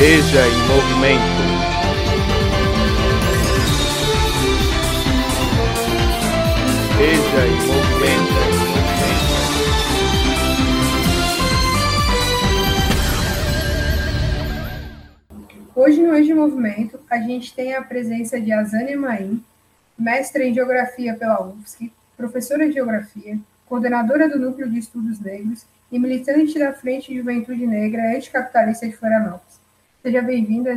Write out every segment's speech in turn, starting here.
Veja em movimento. Veja em movimento. Hoje no Eixo Movimento, a gente tem a presença de Azânia Maim, mestre em Geografia pela UFSC, professora de Geografia, coordenadora do Núcleo de Estudos Negros e militante da Frente Juventude Negra Anticapitalista de Florianópolis. Seja bem-vinda,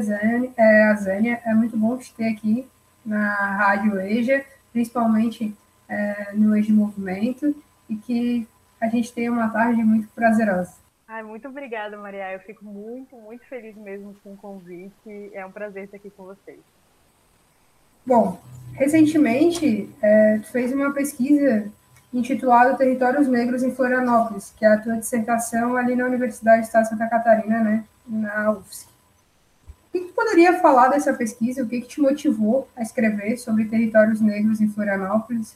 é, Azânia. É muito bom te ter aqui na Rádio EJA, principalmente é, no EJA Movimento, e que a gente tenha uma tarde muito prazerosa. Ai, muito obrigada, Maria. Eu fico muito, muito feliz mesmo com o convite. É um prazer estar aqui com vocês. Bom, recentemente, é, tu fez uma pesquisa intitulado Territórios Negros em Florianópolis, que é a tua dissertação ali na Universidade de Estado de Santa Catarina, né, na UFSC. O que, poderia falar dessa pesquisa? O que, que te motivou a escrever sobre territórios negros em Florianópolis?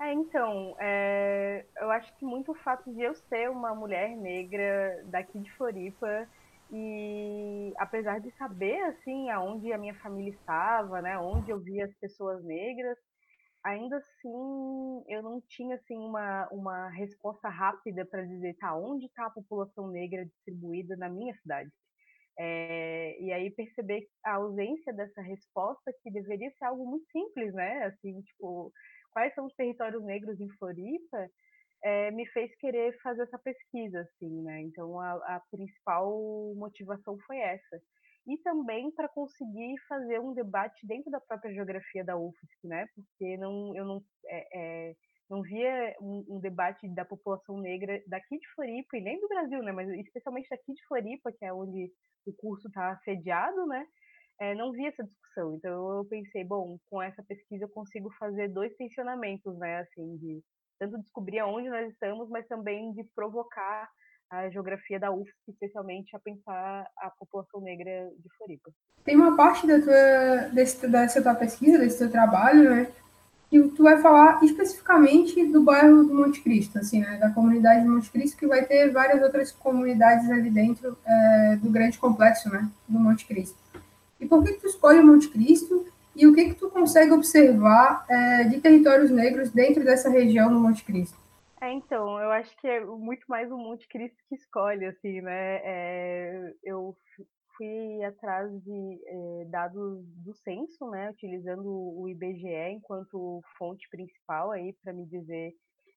É, então, é, eu acho que muito o fato de eu ser uma mulher negra daqui de Floripa e apesar de saber assim aonde a minha família estava, né, onde eu via as pessoas negras, ainda assim eu não tinha assim uma, uma resposta rápida para dizer tá onde está a população negra distribuída na minha cidade é, e aí perceber a ausência dessa resposta que deveria ser algo muito simples né assim tipo quais são os territórios negros em Floripa é, me fez querer fazer essa pesquisa assim né então a, a principal motivação foi essa e também para conseguir fazer um debate dentro da própria geografia da UFSC, né? Porque não, eu não, é, é, não via um, um, debate da população negra daqui de Floripa e nem do Brasil, né? Mas especialmente daqui de Floripa, que é onde o curso está sediado, né? É, não via essa discussão. Então eu pensei, bom, com essa pesquisa eu consigo fazer dois tensionamentos, né? Assim, de tanto descobrir aonde nós estamos, mas também de provocar a geografia da UFSC, especialmente a pensar a população negra de Floripa. Tem uma parte da tua, desse, dessa tua pesquisa, desse teu trabalho, né, que tu vai falar especificamente do bairro do Monte Cristo, assim, né, da comunidade de Monte Cristo, que vai ter várias outras comunidades ali dentro é, do grande complexo, né, do Monte Cristo. E por que, que tu escolhe o Monte Cristo e o que que tu consegue observar é, de territórios negros dentro dessa região do Monte Cristo? É, então, eu acho que é muito mais o Monte Cristo que escolhe, assim, né? É, eu fui atrás de é, dados do censo, né? Utilizando o IBGE enquanto fonte principal aí para me dizer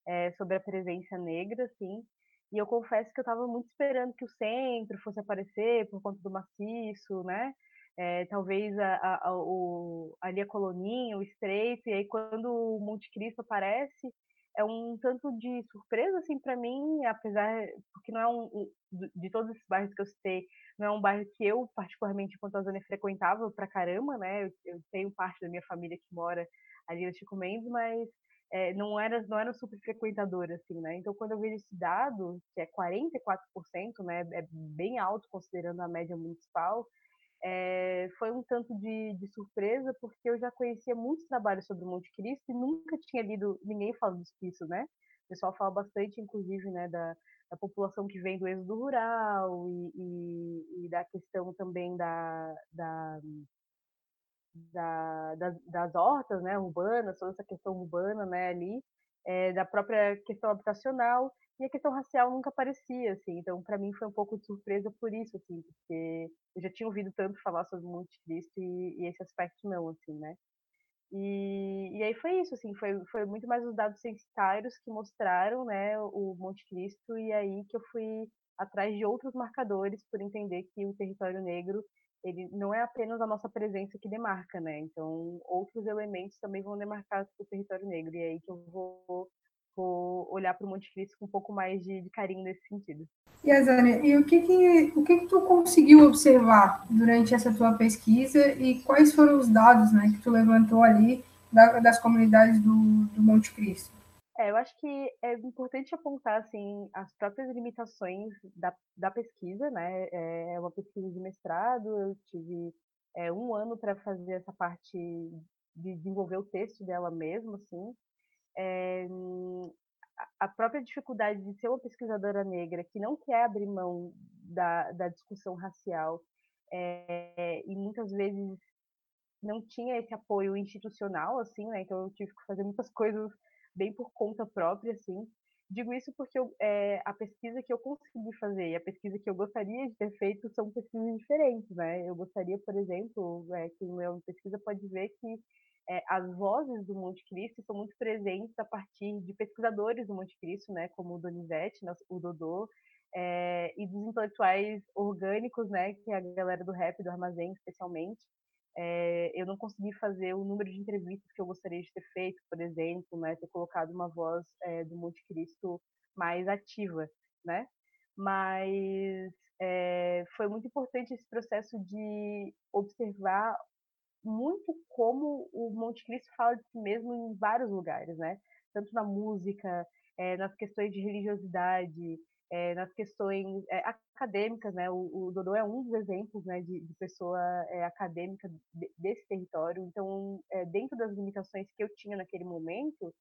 é, sobre a presença negra, assim. E eu confesso que eu estava muito esperando que o centro fosse aparecer por conta do maciço, né? É, talvez a, a, a, o, ali a coloninha, o estreito, e aí quando o Monte Cristo aparece, é um tanto de surpresa assim para mim, apesar porque não é um de todos esses bairros que eu citei, não é um bairro que eu particularmente enquanto a zona frequentava pra caramba, né? Eu, eu, tenho parte da minha família que mora ali no Chico Mendes, mas é, não era não era super frequentadora assim, né? Então quando eu vejo esse dado, que é 44%, né, é bem alto considerando a média municipal, é, foi um tanto de, de, surpresa, porque eu já conhecia muitos trabalhos sobre o Monte Cristo e nunca tinha lido ninguém falando disso, né? O pessoal fala bastante, inclusive, né, da, da população que vem do êxodo rural e, e, e da questão também da, da, da, das, das hortas né, urbanas, toda essa questão urbana né, ali, é, da própria questão habitacional e a questão racial nunca aparecia, assim. Então, para mim foi um pouco de surpresa por isso, assim, porque eu já tinha ouvido tanto falar sobre o Monte Cristo e, e esse aspecto não, assim, né? E, e aí foi isso, assim, foi, foi muito mais os dados censitários que mostraram, né, o Monte Cristo e aí que eu fui atrás de outros marcadores por entender que o território negro ele não é apenas a nossa presença que demarca, né? Então, outros elementos também vão demarcar o território negro. E é aí que eu vou vou olhar para o Monte Cristo com um pouco mais de, de carinho nesse sentido. E Azania, e o que que, o que que tu conseguiu observar durante essa tua pesquisa e quais foram os dados, né, que tu levantou ali da, das comunidades do, do Monte Cristo? É, eu acho que é importante apontar assim as próprias limitações da, da pesquisa, né? É, é uma pesquisa de mestrado, eu tive é, um ano para fazer essa parte de desenvolver o texto dela mesmo, assim é, a própria dificuldade de ser uma pesquisadora negra que não quer abrir mão da, da discussão racial é, e muitas vezes não tinha esse apoio institucional, assim, né? Então eu tive que fazer muitas coisas bem por conta própria, assim. Digo isso porque eu, é, a pesquisa que eu consegui fazer e a pesquisa que eu gostaria de ter feito são pesquisas diferentes, né? Eu gostaria, por exemplo, é, quem lê uma pesquisa pode ver que é, as vozes do Monte Cristo são muito presentes a partir de pesquisadores do Monte Cristo, né? Como o Donizete, o Dodô, é, e dos intelectuais orgânicos, né? Que é a galera do rap, do armazém, especialmente. É, eu não consegui fazer o número de entrevistas que eu gostaria de ter feito, por exemplo, né, ter colocado uma voz do Monte Cristo mais ativa, né? Mas foi muito importante esse processo de observar muito como o Monte Cristo fala de si mesmo em vários lugares, né? Tanto na música, nas questões de religiosidade, é, nas questões é, acadêmicas, né? O, o, Dodô é um dos exemplos, né, de, de pessoa é, acadêmica de, desse território. Então, dentro das limitações que eu tinha naquele momento,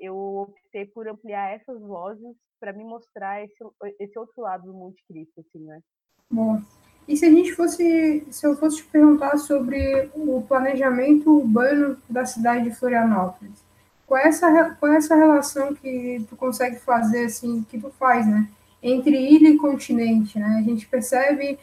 eu optei por ampliar essas vozes para me mostrar esse, esse outro lado do Monte Cristo, assim, né? Bom, e se a gente fosse, se eu fosse te perguntar sobre o planejamento urbano da cidade de Florianópolis, qual é essa, qual é essa relação que tu consegue fazer, assim, que tu faz, né? Entre ilha e continente, né? A gente percebe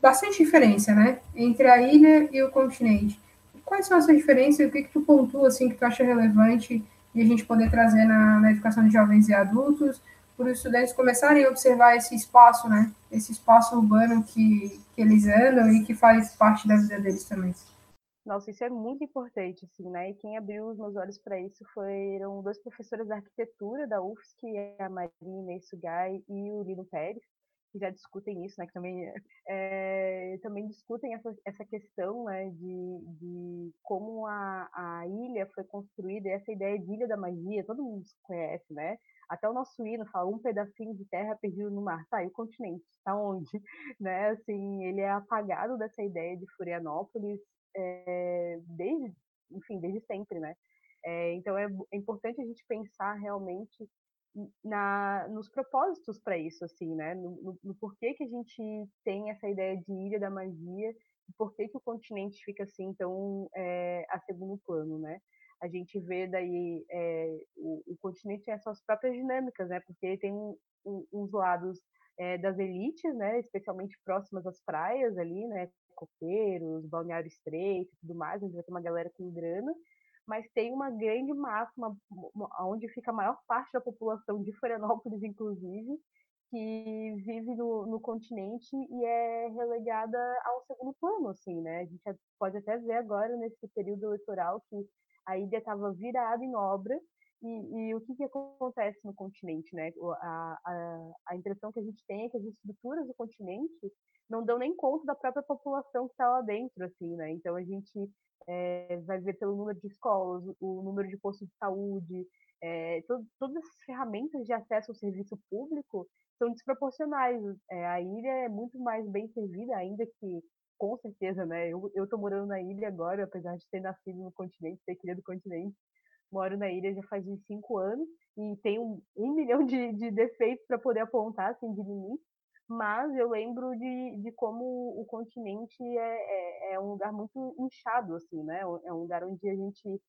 bastante diferença, né? Entre a ilha e o continente. Quais são essas diferenças e o que, que tu pontua, assim, que tu acha relevante de a gente poder trazer na, na educação de jovens e adultos, para os estudantes começarem a observar esse espaço, né? Esse espaço urbano que, que eles andam e que faz parte da vida deles também. Nossa, isso é muito importante, assim, né? E quem abriu os meus olhos para isso foram dois professores de arquitetura da UFSC, a Marina Sugai e o Lino Pérez, que já discutem isso, né? Que também, é, também discutem essa, essa questão, né? De, de como a, a ilha foi construída, essa ideia de ilha da magia, todo mundo conhece, né? Até o nosso hino fala um pedacinho de terra perdido no mar. Tá, e o continente? Está onde? Né? Assim, ele é apagado dessa ideia de Florianópolis é, desde, enfim, desde sempre, né? É, então é, é, importante a gente pensar realmente na, nos propósitos para isso, assim, né? No, no, no, porquê que a gente tem essa ideia de ilha da magia e por que, o continente fica assim tão é, a segundo plano, né? A gente vê daí é, o, o, continente tem as suas próprias dinâmicas, né? Porque ele tem um, um, uns lados é, das elites, né? Especialmente próximas às praias ali, né? coqueiros, balneário estreito tudo mais, onde vai ter uma galera com grana, mas tem uma grande massa, uma, onde fica a maior parte da população de Florianópolis, inclusive, que vive no, no, continente e é relegada ao segundo plano, assim, né? A gente pode até ver agora, nesse período eleitoral, que a ilha estava virada em obra e, e, o que, que acontece no continente, né? A, a, a impressão que a gente tem é que as estruturas do continente não dão nem conta da própria população que está lá dentro, assim, né? Então a gente é, vai ver pelo número de escolas, o número de postos de saúde, é, to todas as ferramentas de acesso ao serviço público são desproporcionais. É, a ilha é muito mais bem servida, ainda que, com certeza, né? Eu estou morando na ilha agora, apesar de ter nascido no continente, ter criado no continente, moro na ilha já faz uns cinco anos e tenho um, um milhão de, de defeitos para poder apontar, assim, de limite mas eu lembro de, de como o continente é, é, é, um lugar muito inchado, assim, né? É um lugar onde a gente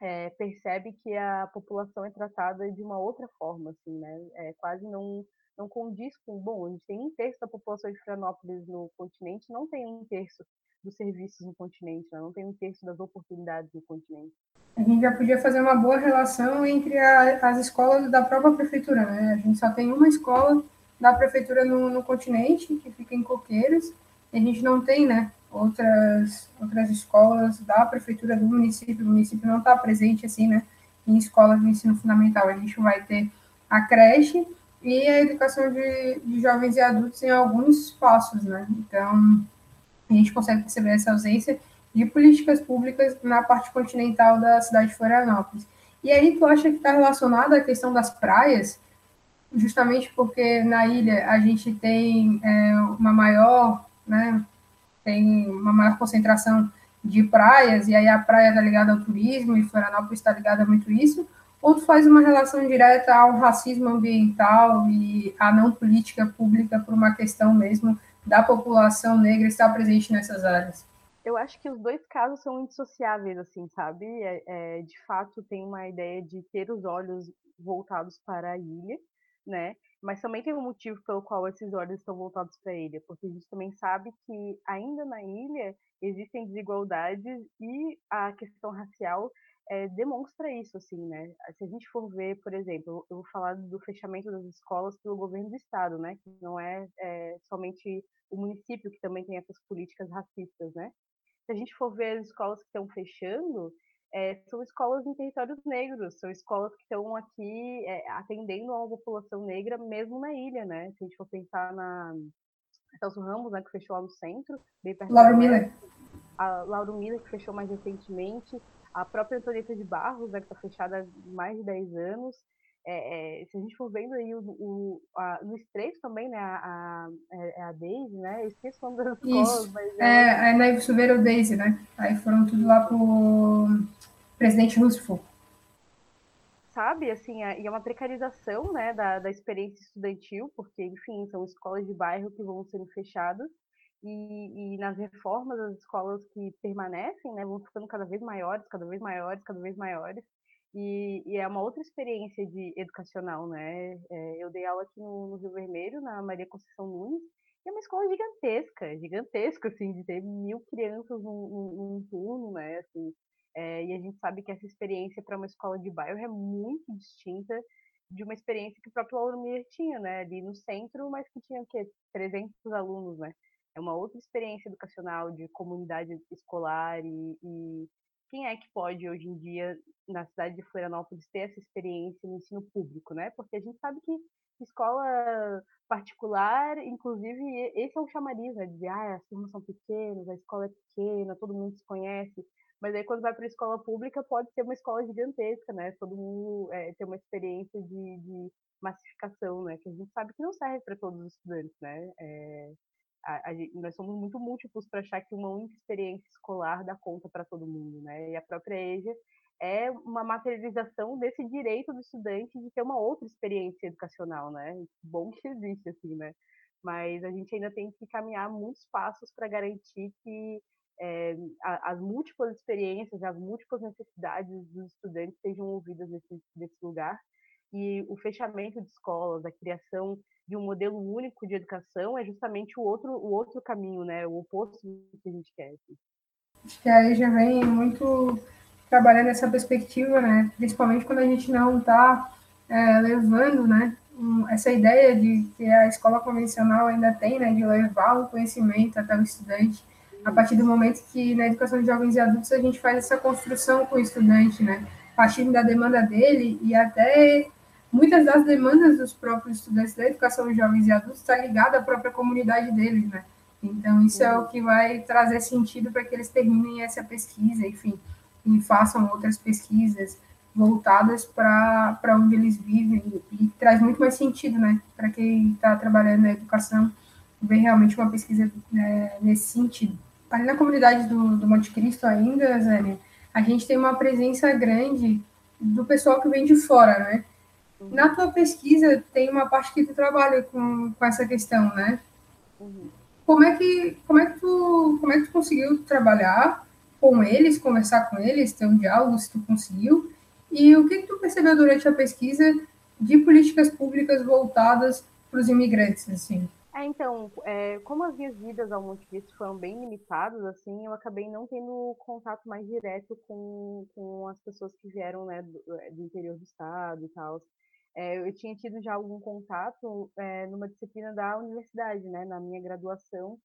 é, percebe que a população é tratada de uma outra forma, assim, né? É, quase não, não condiz com, bom, a gente tem um terço da população de Florianópolis no continente, não tem um terço dos serviços no continente, né? não tem um terço das oportunidades no continente. A gente já podia fazer uma boa relação entre a, as escolas da própria prefeitura, né? A gente só tem uma escola da prefeitura no, no continente, que fica em Coqueiros, e a gente não tem, né, outras, outras escolas da prefeitura do município, o município não está presente, assim, né, em escolas de ensino fundamental, a gente vai ter a creche e a educação de, de jovens e adultos em alguns espaços, né, então a gente consegue perceber essa ausência de políticas públicas na parte continental da cidade de Florianópolis. E aí tu acha que está relacionada à questão das praias, justamente porque na ilha a gente tem é, uma maior, né, tem uma maior concentração de praias, e aí a praia está ligada ao turismo, e Florianópolis está ligada a muito isso, ou tu faz uma relação direta ao racismo ambiental e à não política pública por uma questão mesmo da população negra estar presente nessas áreas? Eu acho que os dois casos são indissociáveis, assim, sabe? É, é, de fato, tem uma ideia de ter os olhos voltados para a ilha, né? Mas também tem um motivo pelo qual esses olhos estão voltados para a ilha, porque a gente também sabe que ainda na ilha existem desigualdades e a questão racial é, demonstra isso, assim, né? Se a gente for ver, por exemplo, eu vou falar do fechamento das escolas pelo governo do estado, né? Que não é, é somente o município que também tem essas políticas racistas, né? Se a gente for ver as escolas que estão fechando, é, são escolas em territórios negros, são escolas que estão aqui atendendo a uma população negra mesmo na ilha, né? Se a gente for pensar na Celso Ramos, né, que fechou lá no centro, bem perto Lauro Miller. A Lauro Miller, que fechou mais recentemente, a própria Antonieta de Barros, né, que está fechada há mais de 10 anos. É, é, se a gente for vendo aí o, o a, no Estreito também, né, a, a, é, é a Daisy, né, eu esqueci o nome das escolas, mas... É, é na Ivo Silveira Daisy, né, aí foram tudo lá pro presidente Roosevelt. Sabe, assim, é, e é uma precarização, né, da, da experiência estudantil, porque, enfim, são escolas de bairro que vão sendo fechadas, e, e, nas reformas as escolas que permanecem né, vão ficando cada vez maiores, cada vez maiores, cada vez maiores. E, e é uma outra experiência de educacional, né? É, eu dei aula aqui no, no, Rio Vermelho, na Maria Conceição Nunes, e é uma escola gigantesca, gigantesca, assim, de ter mil crianças num, num, num turno, né? Assim, é, e a gente sabe que essa experiência para uma escola de bairro é muito distinta de uma experiência que o próprio Lauro tinha, né? Ali no centro, mas que tinha o quê? 300 alunos, né? É uma outra experiência educacional de comunidade escolar e, e, quem é que pode hoje em dia na cidade de Florianópolis ter essa experiência no ensino público, né? Porque a gente sabe que escola particular, inclusive, esse é um chamariz, né? Dizer, ah, as turmas são pequenas, a escola é pequena, todo mundo se conhece. Mas aí quando vai para a escola pública pode ser uma escola gigantesca, né? Todo mundo é, ter uma experiência de, de, massificação, né? Que a gente sabe que não serve para todos os estudantes, né? É, a, a, nós somos muito múltiplos para achar que uma única experiência escolar dá conta para todo mundo, né? E a própria EJA é uma materialização desse direito do estudante de ter uma outra experiência educacional, né? Bom que existe, assim, né? Mas a gente ainda tem que caminhar muitos passos para garantir que é, as múltiplas experiências, as múltiplas necessidades dos estudantes sejam ouvidas nesse, nesse lugar e o fechamento de escolas, a criação de um modelo único de educação é justamente o outro, o outro caminho, né? O oposto que a gente quer. Assim. Acho que aí já vem muito trabalhando essa perspectiva, né? Principalmente quando a gente não está é, levando, né? Essa ideia de que a escola convencional ainda tem, né? De levar o conhecimento até o estudante. A partir do momento que na educação de jovens e adultos a gente faz essa construção com o estudante, né? Partindo da demanda dele e até muitas das demandas dos próprios estudantes da educação jovens e adultos está ligada à própria comunidade deles, né? Então, isso é o que vai trazer sentido para que eles terminem essa pesquisa, enfim, e façam outras pesquisas voltadas para onde eles vivem, e traz muito mais sentido, né, para quem está trabalhando na educação, ver realmente uma pesquisa né, nesse sentido. Ali na comunidade do, do Monte Cristo ainda, Zé, a gente tem uma presença grande do pessoal que vem de fora, né? Na tua pesquisa, tem uma parte que tu trabalha com, com essa questão, né? Como é que como é que tu como é que tu conseguiu trabalhar com eles, conversar com eles, ter um diálogo, se tu conseguiu? E o que, que tu percebeu durante a pesquisa de políticas públicas voltadas para os imigrantes, assim? É, então, é, como as minhas vidas ao Monte Cristo foram bem limitadas, assim, eu acabei não tendo contato mais direto com, com as pessoas que vieram, né, do, do interior do estado e tal. É, eu tinha tido já algum contato é, numa disciplina da universidade, né, na minha graduação,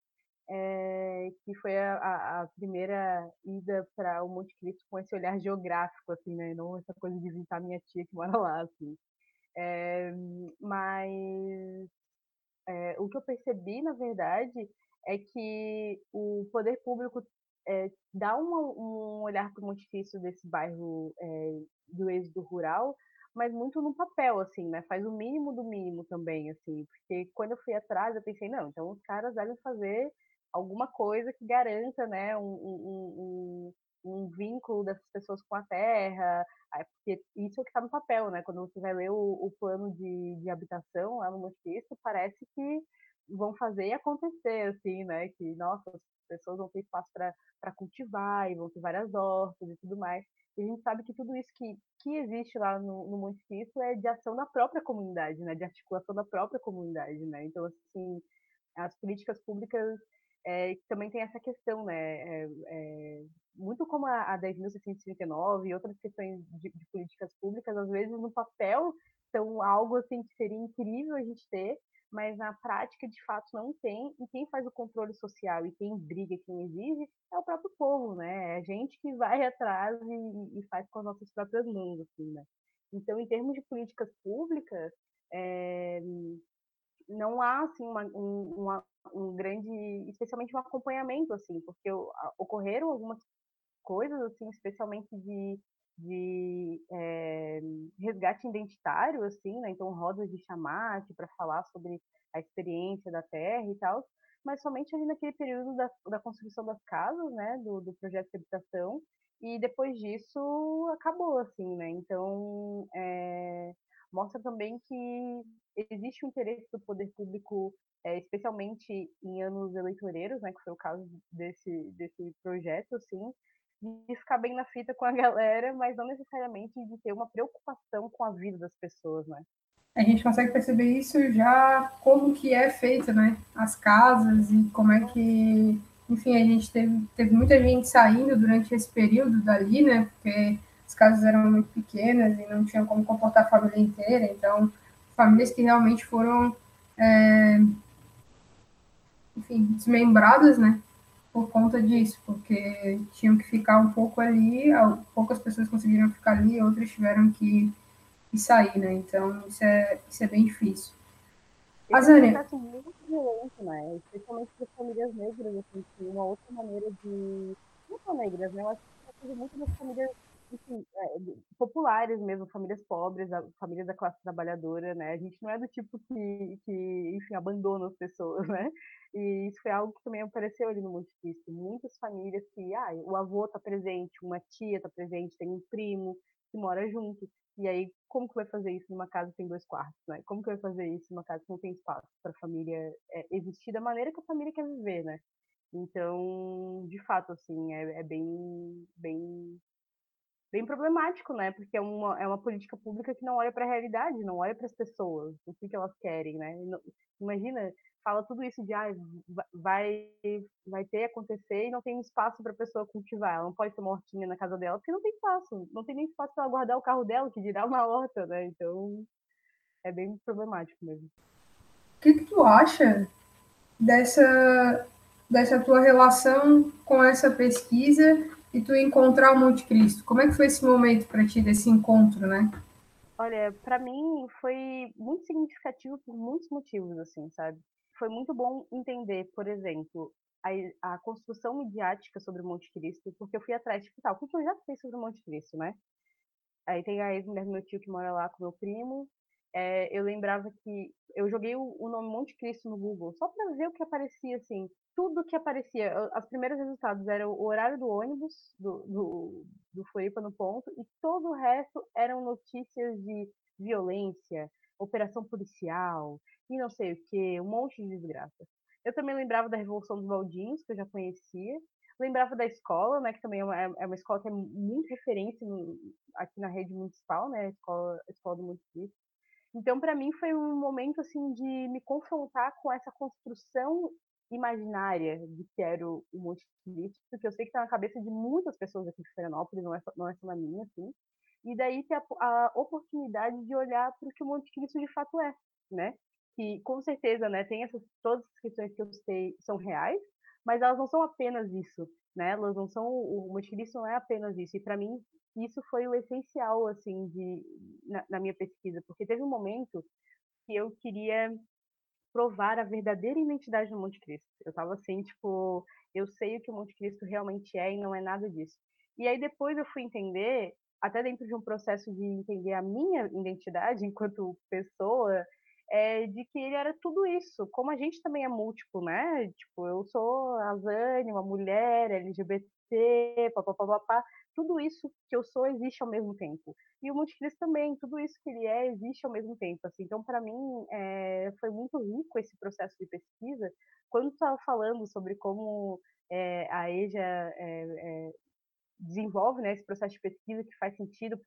é, que foi a, a, primeira ida para o Monte Cristo com esse olhar geográfico, assim, né, não essa coisa de visitar minha tia que mora lá, assim. mas o que eu percebi, na verdade, é que o poder público dá um, um olhar para o Monte Cristo desse bairro do êxodo rural, mas muito no papel, assim, né? Faz o mínimo do mínimo também, assim, porque quando eu fui atrás, eu pensei, não, então os caras devem fazer alguma coisa que garanta, né, um, um, um, um vínculo dessas pessoas com a terra, porque isso é o que está no papel, né? Quando você vai ler o, o plano de, de habitação lá no Monte parece que vão fazer acontecer, assim, né? Que, nossa, as pessoas vão ter espaço para cultivar e vão ter várias hortas e tudo mais. E a gente sabe que tudo isso que, que existe lá no, no Cristo é de ação da própria comunidade, né? De articulação da própria comunidade, né? Então, assim, as políticas públicas é, também tem essa questão, né? É, é, muito como a, a 10.639 e outras questões de, de, políticas públicas, às vezes no papel são algo assim que seria incrível a gente ter, mas na prática de fato não tem. E quem faz o controle social e quem briga, quem exige, é o próprio povo, né? É a gente que vai atrás e, e faz com as nossas próprias mãos, assim, né? Então, em termos de políticas públicas, é, não há assim uma, um, uma, um grande, especialmente um acompanhamento assim, porque ocorreram algumas coisas assim, especialmente de, de é, resgate identitário assim, né? Então rodas de chamate para falar sobre a experiência da terra e tal, mas somente ali naquele período da, da construção das casas, né? Do, do projeto de habitação e depois disso acabou assim, né? Então é, mostra também que existe um interesse do poder público, é, especialmente em anos eleitoreiros, né, que foi o caso desse, desse projeto, assim, de ficar bem na fita com a galera, mas não necessariamente de ter uma preocupação com a vida das pessoas, né? A gente consegue perceber isso já como que é feita, né? As casas e como é que, enfim, a gente teve, teve muita gente saindo durante esse período dali, né? Porque as casas eram muito pequenas e não tinham como comportar a família inteira, então famílias que realmente foram, é, enfim, desmembradas, né, por conta disso, porque tinham que ficar um pouco ali, poucas pessoas conseguiram ficar ali, outras tiveram que, que sair, né, então isso é, isso é bem difícil. A Zânia... É um muito violento, né, especialmente para as famílias negras, assim, uma outra maneira de... Não só negras, né, eu acho que é muito das famílias enfim, é, populares mesmo, famílias pobres, a família da classe trabalhadora, né? A gente não é do tipo que, que enfim, abandona as pessoas, né? E isso foi algo que também apareceu ali no Monte Cristo. Muitas famílias que, ah, o avô está presente, uma tia está presente, tem um primo que mora junto. E aí, como que vai fazer isso numa casa que tem dois quartos, né? Como que vai fazer isso numa casa que não tem espaço para a família é, existir da maneira que a família quer viver, né? Então, de fato, assim, é, é bem, bem bem problemático, né? Porque é uma, é uma política pública que não olha para a realidade, não olha para as pessoas, o que, que elas querem, né? Imagina, fala tudo isso de ah, vai, vai ter acontecer e não tem espaço para a pessoa cultivar. Ela não pode ter uma hortinha na casa dela porque não tem espaço, não tem nem espaço para guardar o carro dela, que dirá uma horta, né? Então é bem problemático mesmo. O que, que tu acha dessa dessa tua relação com essa pesquisa e tu encontrar o Monte Cristo. Como é que foi esse momento para ti, desse encontro, né? Olha, para mim foi muito significativo por muitos motivos, assim, sabe? Foi muito bom entender, por exemplo, a, a construção midiática sobre o Monte Cristo, porque eu fui atrás, tipo, tá, o que eu já sei sobre o Monte Cristo, né? Aí tem a ex-mulher do meu tio que mora lá com meu primo, é, eu lembrava que eu joguei o, o, nome Monte Cristo no Google só para ver o que aparecia, assim, tudo que aparecia. Os primeiros resultados eram o horário do ônibus do, do, do Floripa no ponto e todo o resto eram notícias de violência, operação policial e não sei o que, um monte de desgraça. Eu também lembrava da Revolução dos Baldinhos, que eu já conhecia. Lembrava da escola, né, que também é uma, é uma escola que é muito referência no, aqui na rede municipal, né, a escola, escola do Monte Cristo. Então, para mim, foi um momento assim de me confrontar com essa construção imaginária de que era o, Monte Cristo, porque eu sei que está na cabeça de muitas pessoas aqui de Florianópolis, não é não é só na minha, assim. E daí ter a, a oportunidade de olhar para o que o Monte Cristo de fato é, né? Que com certeza, né, tem essas todas as questões que eu sei são reais, mas elas não são apenas isso, né? Elas não são o Cristo não é apenas isso. E para mim isso foi o essencial assim de na, na, minha pesquisa, porque teve um momento que eu queria provar a verdadeira identidade do Monte Cristo. Eu estava assim, tipo, eu sei o que o Monte Cristo realmente é e não é nada disso. E aí depois eu fui entender, até dentro de um processo de entender a minha identidade enquanto pessoa, é, de que ele era tudo isso. Como a gente também é múltiplo, né? Tipo, eu sou a Zane, uma mulher, LGBT, papapá, tudo isso que eu sou existe ao mesmo tempo. E o Monte Cristo também, tudo isso que ele é existe ao mesmo tempo. Assim. Então, para mim, é, foi muito rico esse processo de pesquisa. Quando estava falando sobre como é, a EJA desenvolve né, esse processo de pesquisa que faz sentido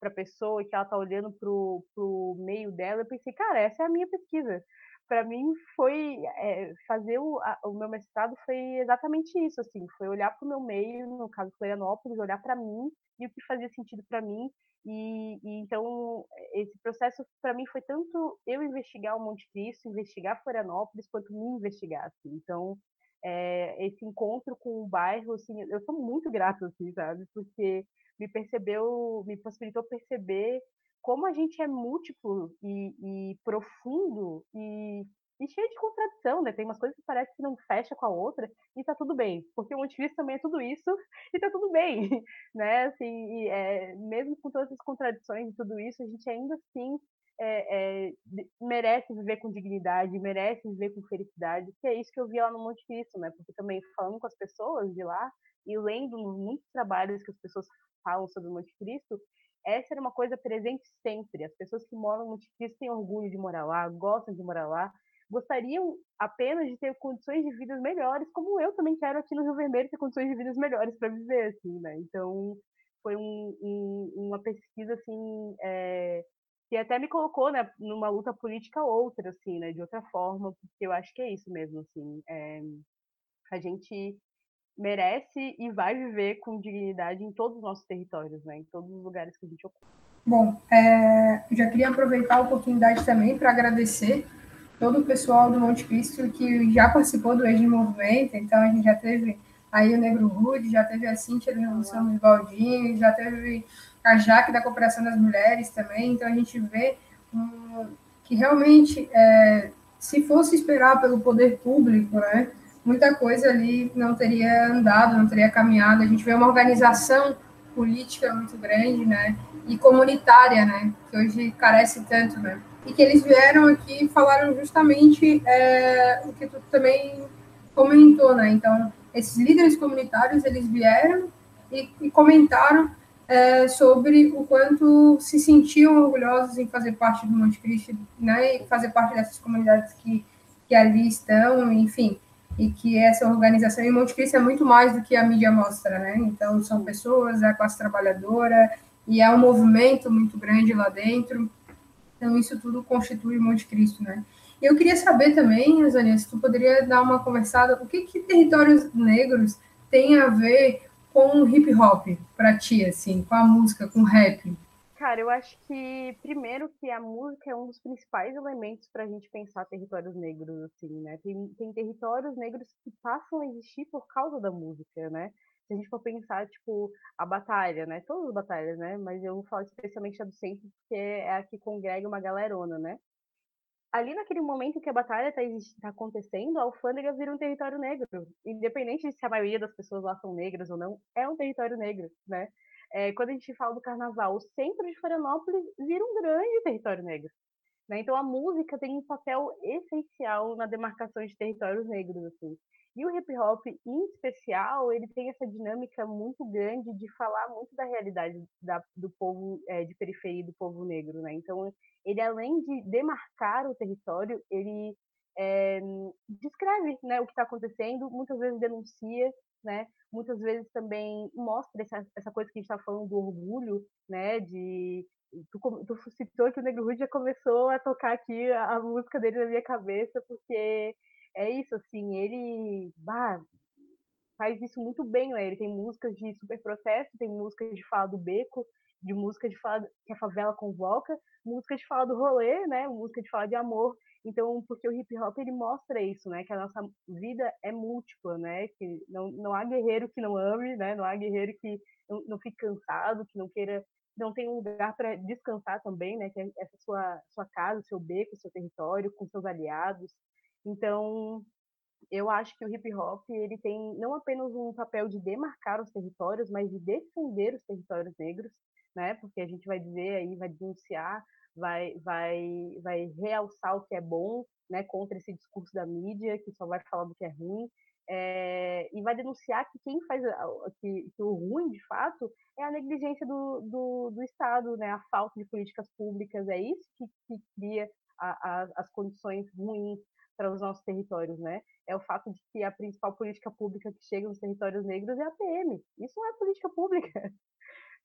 para a pessoa e que ela está olhando para o meio dela, eu pensei, cara, essa é a minha pesquisa. Para mim foi é, fazer o, a, o, meu mestrado foi exatamente isso, assim, foi olhar para o meu meio, no caso Florianópolis, olhar para mim e o que fazia sentido para mim. E, e, então esse processo para mim foi tanto eu investigar o Monte Cristo, investigar Florianópolis, quanto me investigar. Assim. Então é, esse encontro com o bairro, assim, eu sou muito grata, assim, sabe? Porque me percebeu, me possibilitou perceber como a gente é múltiplo e, e profundo e, e, cheio de contradição, né? Tem umas coisas que parece que não fecha com a outra e tá tudo bem, porque o Monte também é tudo isso e tá tudo bem, né? Assim, e, é, mesmo com todas as contradições e tudo isso, a gente ainda assim é, é, merece viver com dignidade, merece viver com felicidade, que é isso que eu vi lá no Monte Cristo, né? Porque também falando com as pessoas de lá e lendo muitos trabalhos que as pessoas falam sobre o Monte Cristo, essa era uma coisa presente sempre. As pessoas que moram no Monte Cristo têm orgulho de morar lá, gostam de morar lá, gostariam apenas de ter condições de vida melhores, como eu também quero aqui no Rio Vermelho ter condições de vida melhores para viver, assim, né? Então foi um, um, uma pesquisa assim é, que até me colocou né, numa luta política outra, assim, né, de outra forma, porque eu acho que é isso mesmo, assim, é, a gente merece e vai viver com dignidade em todos os nossos territórios, né, em todos os lugares que a gente ocupa. Bom, é, já queria aproveitar a oportunidade também para agradecer todo o pessoal do Monte Cristo que já participou do Age Movimento, então a gente já teve aí o Negro Rude, já teve a Cíntia do Revolução dos Baldinhos, já teve a Jaque da Cooperação das Mulheres também, então a gente vê um, que realmente, é, se fosse esperar pelo poder público, né, muita coisa ali não teria andado, não teria caminhado, a gente vê uma organização política muito grande, né, e comunitária, né, que hoje carece tanto, né, e que eles vieram aqui e falaram justamente é, o que tu também comentou, né, então, esses líderes comunitários, eles vieram e, e comentaram é, sobre o quanto se sentiam orgulhosos em fazer parte do Monte Cristo, né, e fazer parte dessas comunidades que, que ali estão, enfim, e que essa organização em Monte Cristo é muito mais do que a mídia mostra, né? Então são pessoas, é a classe trabalhadora e é um movimento muito grande lá dentro. Então isso tudo constitui Monte Cristo, né? E eu queria saber também, Rosania, se tu poderia dar uma conversada, o que que territórios negros tem a ver com o hip hop para ti, assim, com a música, com o rap? Cara, eu acho que primeiro que a música é um dos principais elementos para a gente pensar territórios negros, assim, né? Tem, tem territórios negros que passam a existir por causa da música, né? Se a gente for pensar, tipo, a batalha, né? Todas as batalhas, né? Mas eu falar especialmente a do centro, porque é a que congrega uma galerona, né? Ali naquele momento que a batalha está tá acontecendo, a alfândega vira um território negro. Independente de se a maioria das pessoas lá são negras ou não, é um território negro, né? É, quando a gente fala do carnaval, o centro de Florianópolis vira um grande território negro. Né? Então a música tem um papel essencial na demarcação de territórios negros. Assim. E o hip hop, em especial, ele tem essa dinâmica muito grande de falar muito da realidade da, do povo é, de periferia do povo negro, né? Então, ele além de demarcar o território, ele é, descreve né, o que está acontecendo, muitas vezes denuncia, né? Muitas vezes também mostra essa, essa coisa que a gente está falando do orgulho, né? De tu, tu citou que o Negro Rude já começou a tocar aqui a, a música dele na minha cabeça, porque é isso, assim, ele bah, faz isso muito bem, né? Ele tem músicas de super protesto, tem músicas de fala do beco, de música de fala que a favela convoca, música de fala do rolê, né? Música de fala de amor. Então, porque o hip hop ele mostra isso, né? Que a nossa vida é múltipla, né? Que não, não há guerreiro que não ame, né? Não há guerreiro que não, não fique cansado, que não queira não tem um lugar para descansar também, né? Que é essa sua sua casa, seu beco, seu território, com seus aliados. Então, eu acho que o hip hop ele tem não apenas um papel de demarcar os territórios, mas de defender os territórios negros, né? Porque a gente vai dizer aí, vai denunciar, vai, vai, vai realçar o que é bom, né? Contra esse discurso da mídia que só vai falar do que é ruim. É, e vai denunciar que quem faz que, que, o ruim de fato é a negligência do, do, do, Estado, né? a falta de políticas públicas, é isso que, que cria a, a, as condições ruins para os nossos territórios, né? É o fato de que a principal política pública que chega nos territórios negros é a PM. Isso não é política pública,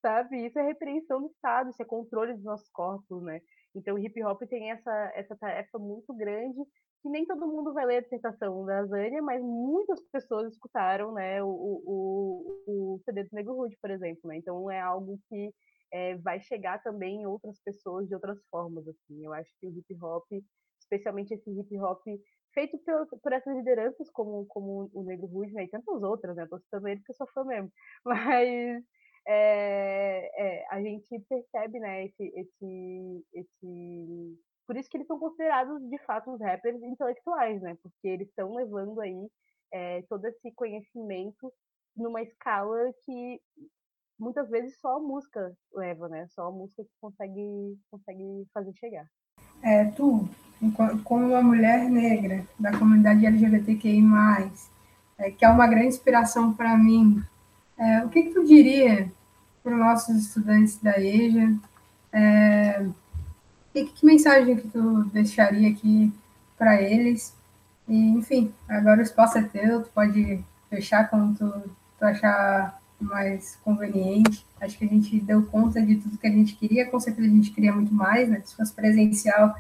sabe? Isso é repreensão do Estado, isso é controle dos nossos corpos, né? Então o hip hop tem essa, essa tarefa muito grande que nem todo mundo vai ler a dissertação da Zânia, mas muitas pessoas escutaram né, o, o, o CD do Negro Hood, por exemplo. Né? Então é algo que é, vai chegar também em outras pessoas de outras formas. Assim. Eu acho que o hip hop, especialmente esse hip hop feito por, por essas lideranças como, como o Negro Hood né, e tantas outras, né? Estou citando ele porque eu sou fã mesmo. Mas é, é, a gente percebe né, esse, esse, esse por isso que eles são considerados, de fato, os rappers intelectuais, né? Porque eles estão levando aí é, todo esse conhecimento numa escala que muitas vezes só a música leva, né? Só a música que consegue, consegue fazer chegar. É, tu, como uma mulher negra da comunidade LGBTQI+, é, que é uma grande inspiração para mim, é, o que, que tu diria para os nossos estudantes da EJA é, que, que mensagem que tu deixaria aqui para eles? E, enfim, agora o espaço é teu, tu pode fechar quando tu, tu achar mais conveniente. Acho que a gente deu conta de tudo que a gente queria, com certeza a gente queria muito mais, né? Se fosse presencial,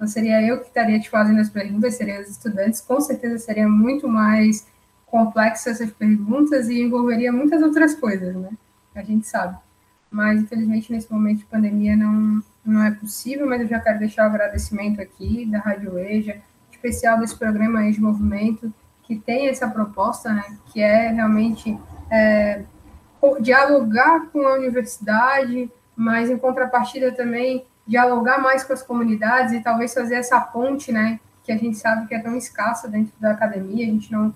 não seria eu que estaria te fazendo as perguntas, seriam os estudantes, com certeza seria muito mais complexo essas perguntas e envolveria muitas outras coisas, né? A gente sabe. Mas, infelizmente, nesse momento de pandemia não, não é possível, mas eu já quero deixar o agradecimento aqui da Rádio EJA, especial desse programa Ex Movimento, que tem essa proposta, né, que é realmente é, dialogar com a universidade, mas em contrapartida também dialogar mais com as comunidades e talvez fazer essa ponte, né, que a gente sabe que é tão escassa dentro da academia, a gente não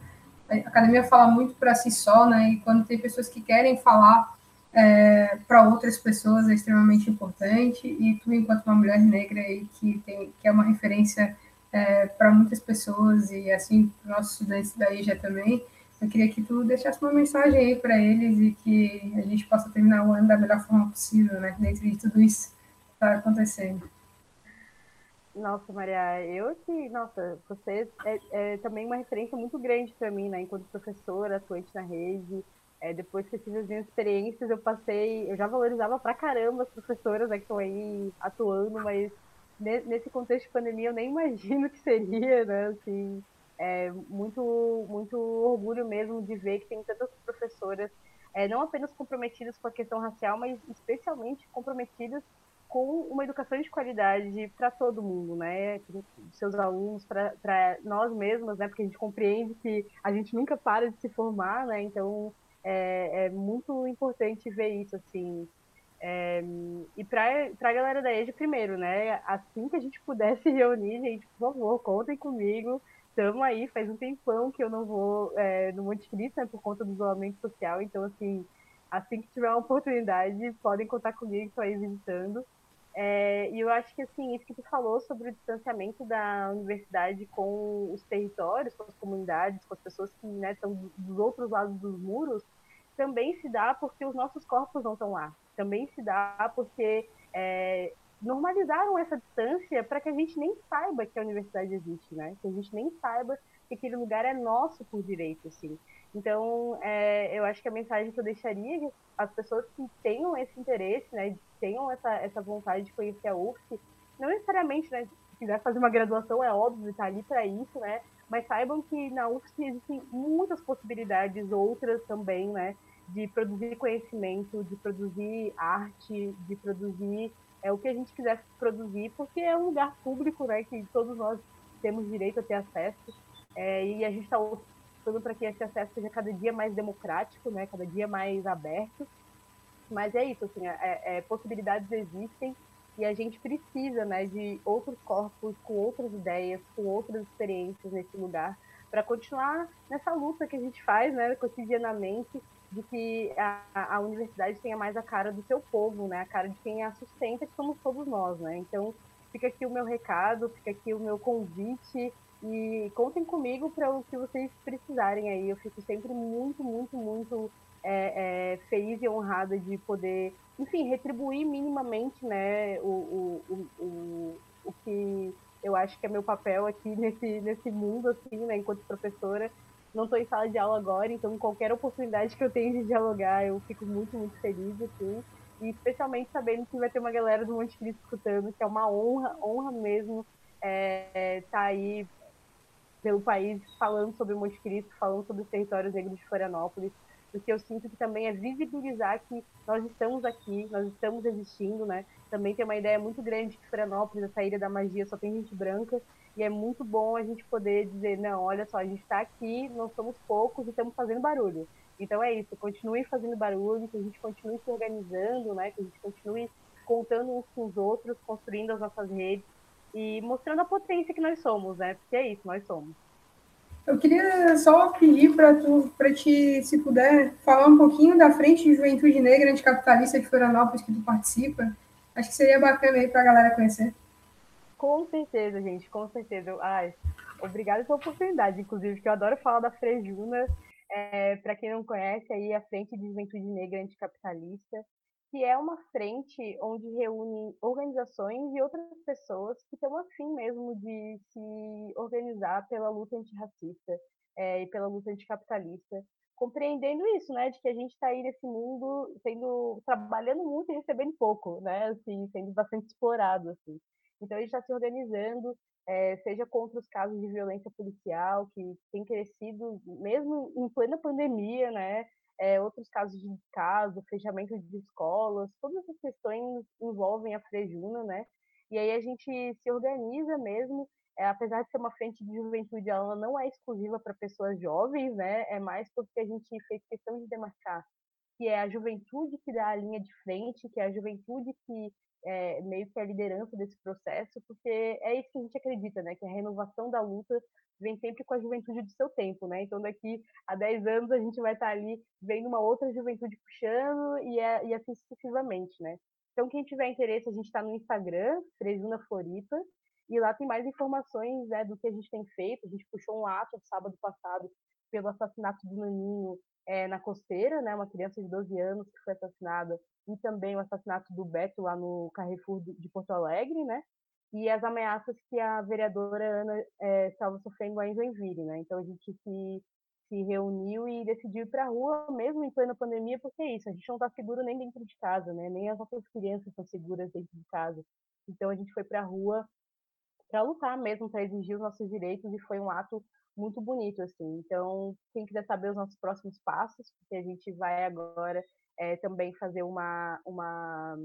a academia fala muito para si só, né, e quando tem pessoas que querem falar é, para outras pessoas é extremamente importante. E tu enquanto uma mulher negra aí que tem que é uma referência é, para muitas pessoas e assim para nossos estudantes da IJA também eu queria que tu deixasse uma mensagem aí para eles e que a gente possa terminar o ano da melhor forma possível né? Dentro de tudo isso que está acontecendo nossa, Maria, eu que, nossa, você é, é também uma referência muito grande para mim, né, enquanto professora, atuante na rede, é, depois que eu tive as minhas experiências, eu passei, eu já valorizava pra caramba as professoras né, que estão aí atuando, mas nesse contexto de pandemia eu nem imagino que seria, né? Assim, é muito, muito orgulho mesmo de ver que tem tantas professoras, é, não apenas comprometidas com a questão racial, mas especialmente comprometidas com uma educação de qualidade para todo mundo, né? Seus alunos, para nós mesmos, né? Porque a gente compreende que a gente nunca para de se formar, né? Então, é, é muito importante ver isso, assim. É, e para a galera da EJA, primeiro, né? Assim que a gente puder se reunir, gente, por favor, contem comigo. Estamos aí, faz um tempão que eu não vou é, no Monte Cristo, né, por conta do isolamento social. Então, assim, assim que tiver uma oportunidade, podem contar comigo, estou aí visitando. É, e eu acho que, assim, isso que tu falou sobre o distanciamento da universidade com os territórios, com as comunidades, com as pessoas que né, estão dos outros lados dos muros, também se dá porque os nossos corpos não estão lá. Também se dá porque é, normalizaram essa distância para que a gente nem saiba que a universidade existe, né? Que a gente nem saiba que aquele lugar é nosso por direito, assim. Então, é, eu acho que a mensagem que eu deixaria é que as pessoas que tenham esse interesse, né, tenham essa, essa vontade de conhecer a UFSC, não necessariamente, né, se quiser fazer uma graduação, é óbvio, está ali para isso, né, mas saibam que na UFSC existem muitas possibilidades, outras também, né, de produzir conhecimento, de produzir arte, de produzir é, o que a gente quiser produzir, porque é um lugar público, né, que todos nós temos direito a ter acesso, é, e a gente está lutando para que esse acesso seja cada dia mais democrático, né, cada dia mais aberto. Mas é isso, assim, é, é, possibilidades existem e a gente precisa, né, de outros corpos com outras ideias, com outras experiências nesse lugar, para continuar nessa luta que a gente faz, né, cotidianamente, de que a, a, universidade tenha mais a cara do seu povo, né, a cara de quem a sustenta, que somos todos nós, né. Então, fica aqui o meu recado, fica aqui o meu convite e contem comigo para o que vocês precisarem aí. Eu fico sempre muito, muito, muito é, é, feliz e honrada de poder, enfim, retribuir minimamente né, o, o, o, o, que eu acho que é meu papel aqui nesse, nesse mundo, assim, né, enquanto professora. Não estou em sala de aula agora, então qualquer oportunidade que eu tenho de dialogar, eu fico muito, muito feliz, assim. E especialmente sabendo que vai ter uma galera do Monte Cristo escutando, que é uma honra, honra mesmo estar é, tá aí pelo país falando sobre o Monte Cristo, falando sobre os territórios negros de Florianópolis, porque eu sinto que também é visibilizar que nós estamos aqui, nós estamos existindo, né? Também tem uma ideia muito grande que Florianópolis, essa ilha da magia, só tem gente branca, e é muito bom a gente poder dizer, não, olha só, a gente está aqui, nós somos poucos e estamos fazendo barulho. Então é isso, continue fazendo barulho, que a gente continue se organizando, né? Que a gente continue contando uns com os outros, construindo as nossas redes e mostrando a potência que nós somos, né? Porque é isso, nós somos. Eu queria só pedir para tu, para te, se puder, falar um pouquinho da frente de Juventude Negra Anticapitalista de Florianópolis que tu participa. Acho que seria bacana aí para a galera conhecer. Com certeza, gente, com certeza. Ai, obrigada pela oportunidade, inclusive, que eu adoro falar da Frejuna. É, para quem não conhece, aí a Frente de Juventude Negra Anticapitalista que é uma frente onde reúne organizações e outras pessoas que estão afim mesmo de se organizar pela luta antirracista é, e pela luta anticapitalista, compreendendo isso, né, de que a gente está aí nesse mundo sendo trabalhando muito e recebendo pouco, né, assim, sendo bastante explorado, assim. Então a gente está se organizando, é, seja contra os casos de violência policial que tem crescido mesmo em plena pandemia, né, é, outros casos de descaso, fechamento de escolas, todas essas questões envolvem a Frejuna, né? E aí a gente se organiza mesmo, é, apesar de ser uma frente de juventude, ela não é exclusiva para pessoas jovens, né? É mais porque a gente fez questão de demarcar que é a juventude que dá a linha de frente, que é a juventude que é, meio que é a liderança desse processo, porque é isso que a gente acredita, né? Que a renovação da luta vem sempre com a juventude do seu tempo, né? Então daqui a 10 anos a gente vai estar ali vendo uma outra juventude puxando e, é, e assim sucessivamente, né? Então quem tiver interesse, a gente está no Instagram, Fresuna Floripa, e lá tem mais informações né, do que a gente tem feito. A gente puxou um ato sábado passado pelo assassinato do Naninho é, na Costeira, né, uma criança de 12 anos que foi assassinada, e também o assassinato do Beto lá no Carrefour de Porto Alegre, né, e as ameaças que a vereadora Ana é, estava sofrendo em Joinville, né, então a gente se, se reuniu e decidiu ir para a rua, mesmo em plena pandemia, porque é isso, a gente não está seguro nem dentro de casa, né, nem as nossas crianças estão seguras dentro de casa, então a gente foi para a rua para lutar mesmo, para exigir os nossos direitos, e foi um ato muito bonito, assim. Então, quem quiser saber os nossos próximos passos, porque a gente vai agora é, também fazer uma, uma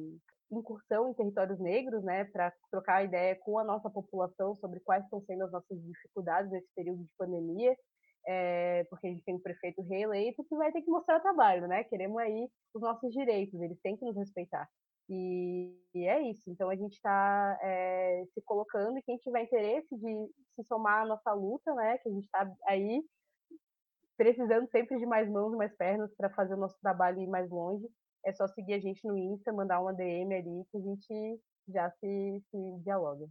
incursão em territórios negros, né, para trocar ideia com a nossa população sobre quais estão sendo as nossas dificuldades nesse período de pandemia, é, porque a gente tem um prefeito reeleito que vai ter que mostrar trabalho, né? Queremos aí os nossos direitos, eles têm que nos respeitar. E, e, é isso. Então a gente está é, se colocando e quem tiver interesse de se somar à nossa luta, né? Que a gente está aí precisando sempre de mais mãos mais pernas para fazer o nosso trabalho ir mais longe. É só seguir a gente no Insta, mandar uma DM ali que a gente já se, se dialoga.